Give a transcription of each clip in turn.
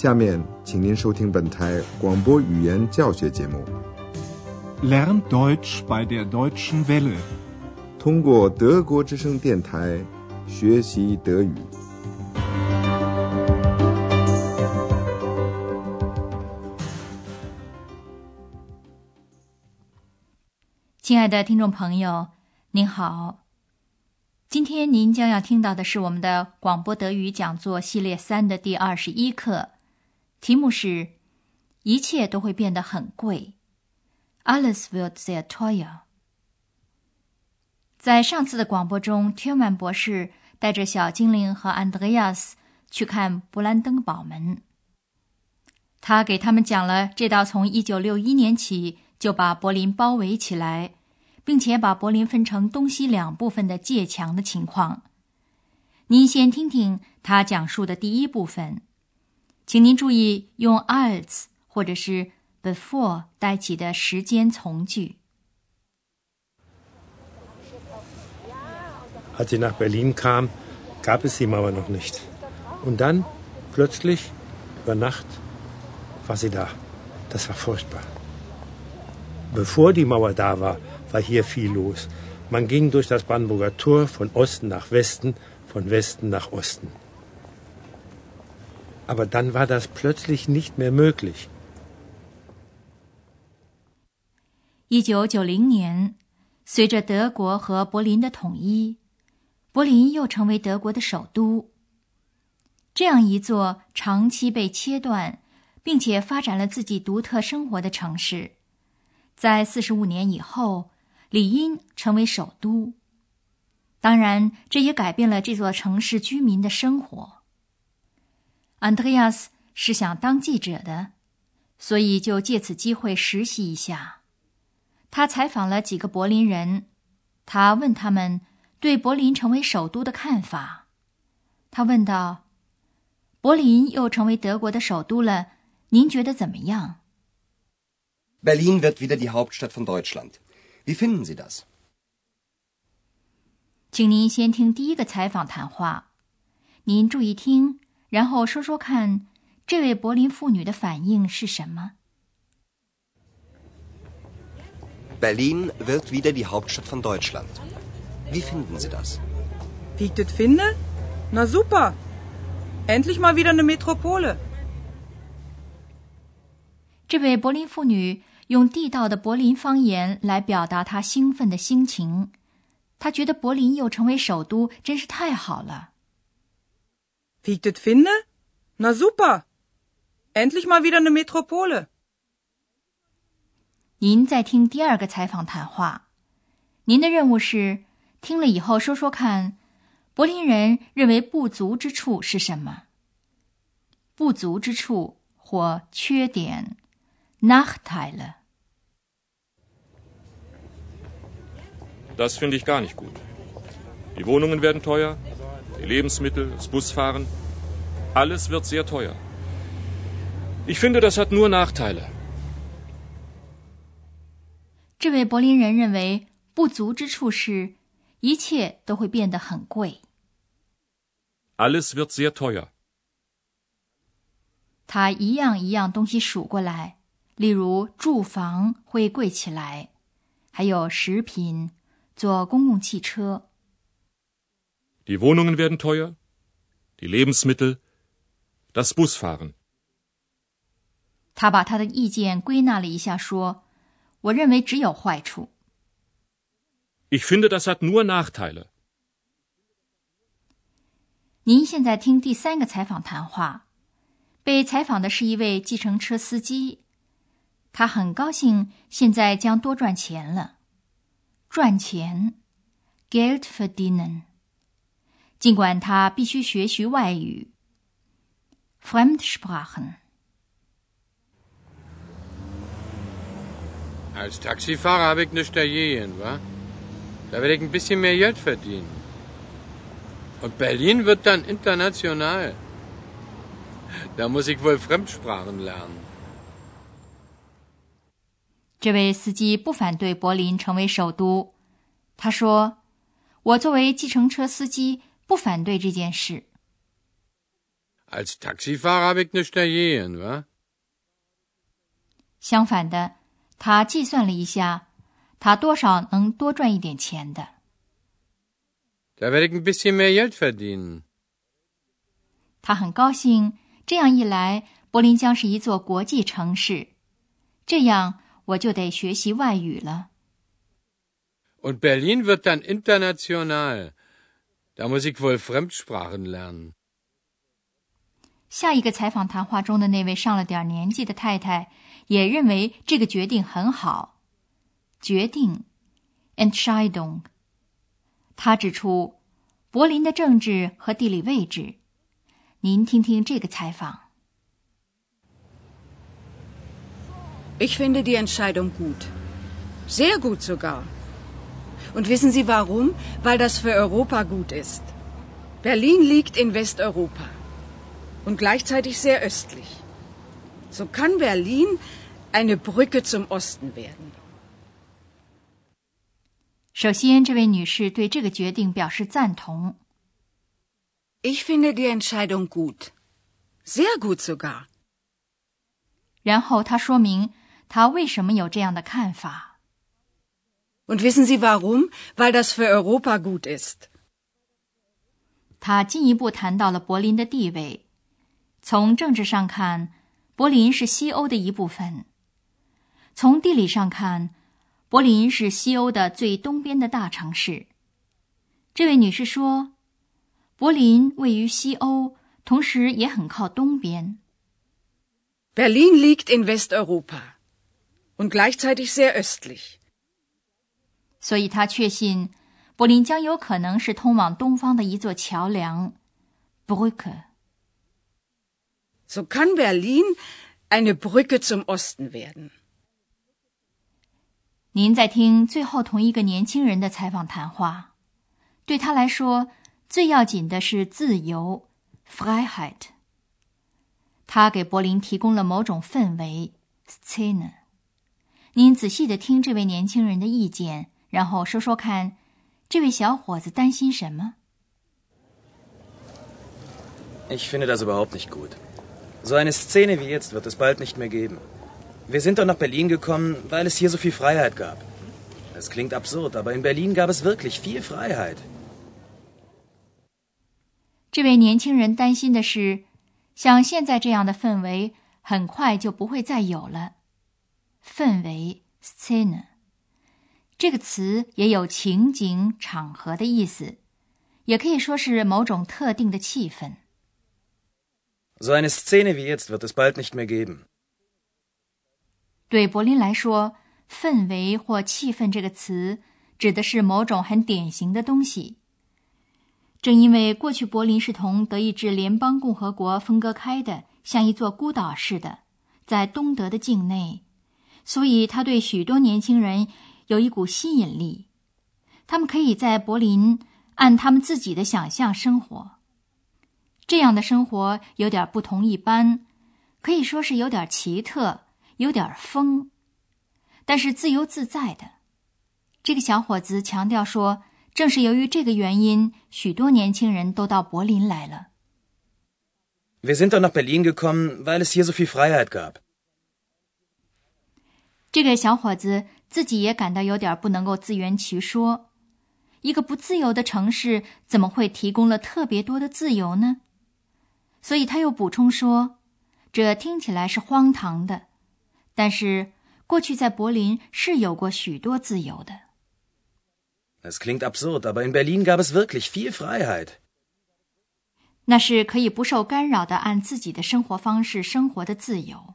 下面，请您收听本台广播语言教学节目。Lern Deutsch bei der Deutschen Welle，通过德国之声电台学习德语。亲爱的听众朋友，您好。今天您将要听到的是我们的广播德语讲座系列三的第二十一课，题目是“一切都会变得很贵 ”，Alles wird sehr teuer。在上次的广播中，Tillman 博士带着小精灵和 Andreas 去看勃兰登堡门，他给他们讲了这道从一九六一年起就把柏林包围起来。并且把柏林分成东西两部分的界墙的情况，您先听听他讲述的第一部分，请您注意用 als 或者是 before 带起的时间从句。Als sie nach Berlin kam, gab es die Mauer noch nicht. Und dann, plötzlich, über Nacht, war sie da. Das war furchtbar. Bevor die Mauer da war, war hier viel los. Man ging durch das Brandenburger Tor von Osten nach Westen, von Westen nach Osten. Aber dann war das plötzlich nicht mehr möglich. 一九九零年，随着德国和柏林的统一，柏林又成为德国的首都。这样一座长期被切断，并且发展了自己独特生活的城市，在四十五年以后。理应成为首都，当然，这也改变了这座城市居民的生活。安德烈亚斯是想当记者的，所以就借此机会实习一下。他采访了几个柏林人，他问他们对柏林成为首都的看法。他问道：“柏林又成为德国的首都了，您觉得怎么样？”Berlin wird wieder die Hauptstadt von Deutschland. Wie finden Sie das？请您先听第一个采访谈话，您注意听，然后说说看，这位柏林妇女的反应是什么？Berlin wird wieder die Hauptstadt von Deutschland. Wie finden Sie das? Wie ich das finde? Na super! Endlich mal wieder eine Metropole. 这位柏林妇女。用地道的柏林方言来表达她兴奋的心情。她觉得柏林又成为首都真是太好了。Wie ich das finde? Na super! Endlich mal wieder eine Metropole. 您在听第二个采访谈话，您的任务是听了以后说说看，柏林人认为不足之处是什么？不足之处或缺点，Nachteile。Das finde ich gar nicht gut. Die Wohnungen werden teuer, die Lebensmittel, das Busfahren, alles wird sehr teuer. Ich finde, das hat nur Nachteile. 这位柏林人认为不足之处是，一切都会变得很贵。Alles wird sehr teuer. 他一样一样东西数过来，例如住房会贵起来，还有食品。坐公共汽车。Die Wohnungen werden teuer, die Lebensmittel, das Busfahren。他把他的意见归纳了一下，说：“我认为只有坏处。” Ich finde, das hat nur Nachteile。您现在听第三个采访谈话，被采访的是一位计程车司机，他很高兴现在将多赚钱了。赚钱，Geld verdienen。尽管他必须学习外语，Fremdsprachen。Als Taxifahrer habe ich nichts dagegen, wa? Da werde ich ein bisschen mehr Geld verdienen. Und Berlin wird dann international. Da muss ich wohl Fremdsprachen lernen. 这位司机不反对柏林成为首都。他说：“我作为计程车司机不反对这件事。” Als Taxifahrer habe ich nicht dagegen, wa? 相反的，他计算了一下，他多少能多赚一点钱的。Da werde ich ein bisschen mehr Geld verdienen. 他很高兴，这样一来，柏林将是一座国际城市。这样，我就得学习外语了。Und Berlin wird dann international. Da muss ich wohl Fremdsprachen lernen. 下一个采访谈话中的那位上了点年纪的太太也认为这个决定很好。决定，Entscheidung。他指出，柏林的政治和地理位置。您听听这个采访。Ich finde die Entscheidung gut. Sehr gut sogar. Und wissen Sie warum? Weil das für Europa gut ist. Berlin liegt in Westeuropa und gleichzeitig sehr östlich. So kann Berlin eine Brücke zum Osten werden. 首先，这位女士对这个决定表示赞同。Ich finde die Entscheidung gut, sehr gut sogar. 然后她说明她为什么有这样的看法。 Und wissen Sie warum? Weil das für Europa gut ist. 他进一步谈到了柏林的地位。从政治上看，柏林是西欧的一部分；从地理上看，柏林是西欧的最东边的大城市。这位女士说：“柏林位于西欧，同时也很靠东边。” Berlin liegt in Westeuropa und gleichzeitig sehr östlich. 所以他确信，柏林将有可能是通往东方的一座桥梁，Brücke。So kann Berlin eine Brücke zum Osten werden. 您在听最后同一个年轻人的采访谈话，对他来说，最要紧的是自由 （Freiheit）。他给柏林提供了某种氛围 （Szene）。您仔细的听这位年轻人的意见。然后说说看，这位小伙子担心什么？Ich finde das überhaupt nicht gut. So eine Szene wie jetzt wird es bald nicht mehr geben. Wir sind doch nach Berlin gekommen, weil es hier so viel Freiheit gab. Es klingt absurd, aber in Berlin gab es wirklich viel Freiheit. 这位年轻人担心的是，像现在这样的氛围很快就不会再有了。氛围 （Szene）。这个词也有情景、场合的意思，也可以说是某种特定的气氛。So eine Szene wie jetzt wird es bald nicht mehr geben。对柏林来说，“氛围”或“气氛”这个词指的是某种很典型的东西。正因为过去柏林是同德意志联邦共和国分割开的，像一座孤岛似的，在东德的境内，所以他对许多年轻人。有一股吸引力，他们可以在柏林按他们自己的想象生活。这样的生活有点不同一般，可以说是有点奇特，有点疯，但是自由自在的。这个小伙子强调说，正是由于这个原因，许多年轻人都到柏林来了。Wir sind doch nach Berlin gekommen, weil es hier so viel Freiheit gab. 这个小伙子。自己也感到有点不能够自圆其说。一个不自由的城市怎么会提供了特别多的自由呢？所以他又补充说：“这听起来是荒唐的，但是过去在柏林是有过许多自由的。” Es klingt absurd, aber in Berlin gab es wirklich viel Freiheit. 那是可以不受干扰的按自己的生活方式生活的自由。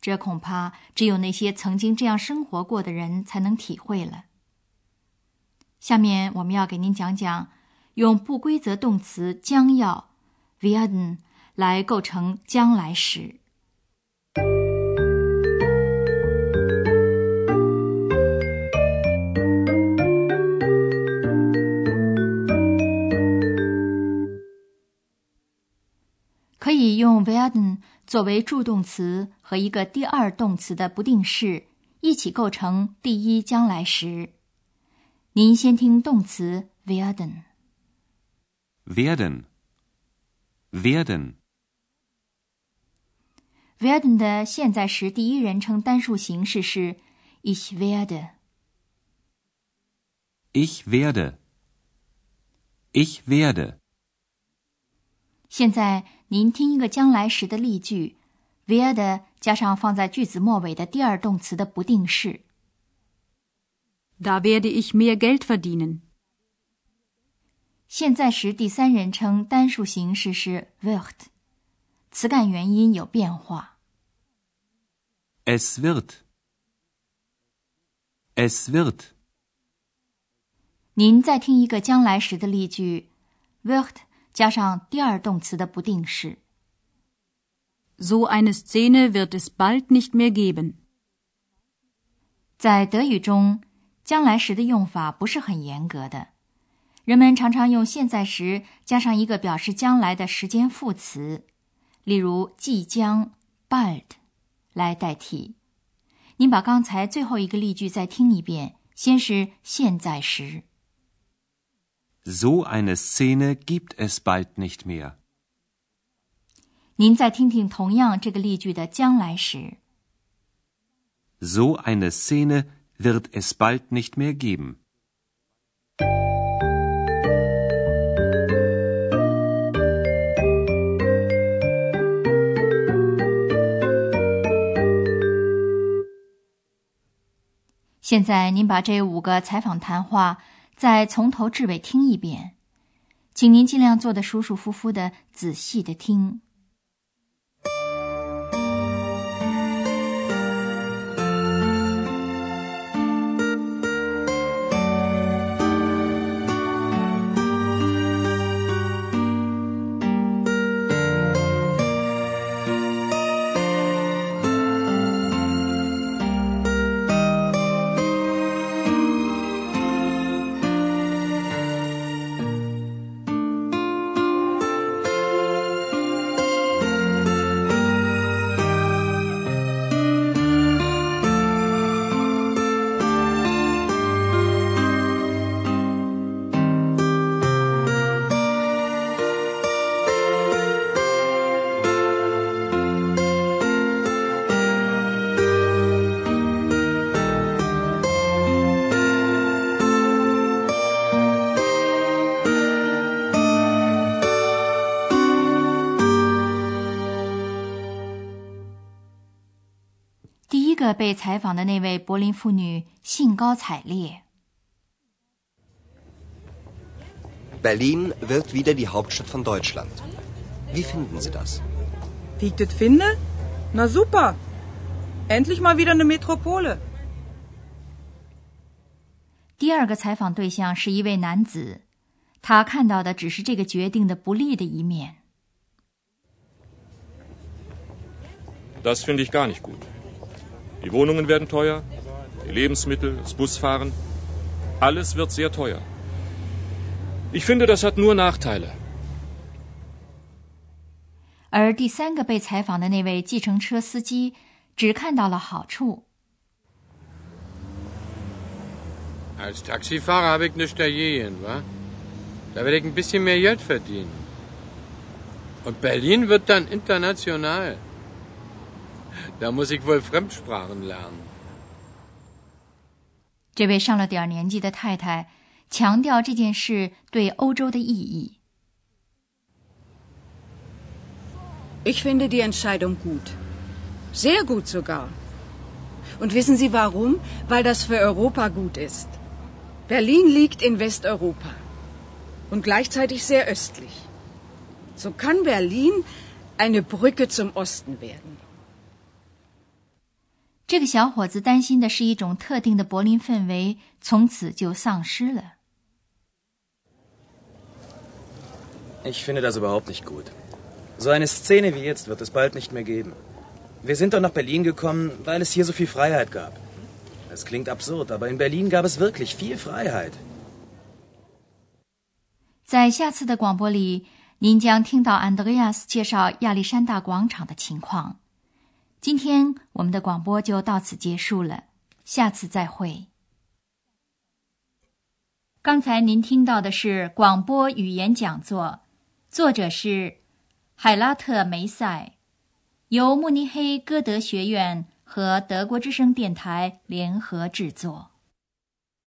这恐怕只有那些曾经这样生活过的人才能体会了。下面我们要给您讲讲，用不规则动词将要 viaden 来构成将来时。可以用 werden。作为助动词和一个第二动词的不定式一起构成第一将来时，您先听动词 werden。werden werden werden 的现在时第一人称单数形式是 ich werde。Ich werde. Ich werde. 现在您听一个将来时的例句，werde 加上放在句子末尾的第二动词的不定式。Da werde ich mehr Geld verdienen. 现在时第三人称单数形式是 wird，词干元音有变化。Es wird. Es wird. 您再听一个将来时的例句，wird 加上第二动词的不定式。So eine Szene wird es bald nicht mehr geben. 在德语中，将来时的用法不是很严格的，人们常常用现在时加上一个表示将来的时间副词，例如即将 （bald） 来代替。您把刚才最后一个例句再听一遍，先是现在时。So eine Szene gibt es bald nicht mehr. 您再听听同样这个例句的将来时。 So eine Szene wird es bald nicht mehr geben. 现在您把这五个采访谈话 再从头至尾听一遍，请您尽量坐得舒舒服服的，仔细的听。个被采访的那位柏林妇女兴高采烈。Berlin wird wieder die Hauptstadt von Deutschland. Wie finden Sie das? Wie ich das finde? Na super. Endlich mal wieder eine Metropole. 第二个采访对象是一位男子，他看到的只是这个决定的不利的一面。Das finde ich gar nicht gut. Die Wohnungen werden teuer, die Lebensmittel, das Busfahren, alles wird sehr teuer. Ich finde, das hat nur Nachteile. 而第三个被采访的那位计程车司机只看到了好处。 Als Taxifahrer habe ich nichts dagegen, wa? Da werde ich ein bisschen mehr Geld verdienen. Und Berlin wird dann international. Da muss ich wohl Fremdsprachen lernen. 这位上了点儿年纪的太太强调这件事对欧洲的意义。 Ich finde die Entscheidung gut. Sehr gut sogar. Und wissen Sie warum? Weil das für Europa gut ist. Berlin liegt in Westeuropa und gleichzeitig sehr östlich. So kann Berlin eine Brücke zum Osten werden. 这个小伙子担心的是一种特定的柏林氛围从此就丧失了。Ich finde das überhaupt nicht gut. So eine Szene wie jetzt wird es bald nicht mehr geben. Wir sind doch nach Berlin gekommen, weil es hier so viel Freiheit gab. Es klingt absurd, aber in Berlin gab es wirklich viel Freiheit. 在下次的广播里，您将听到安德烈亚斯介绍亚历山大广场的情况。今天我们的广播就到此结束了，下次再会。刚才您听到的是广播语言讲座，作者是海拉特梅塞，由慕尼黑歌德学院和德国之声电台联合制作。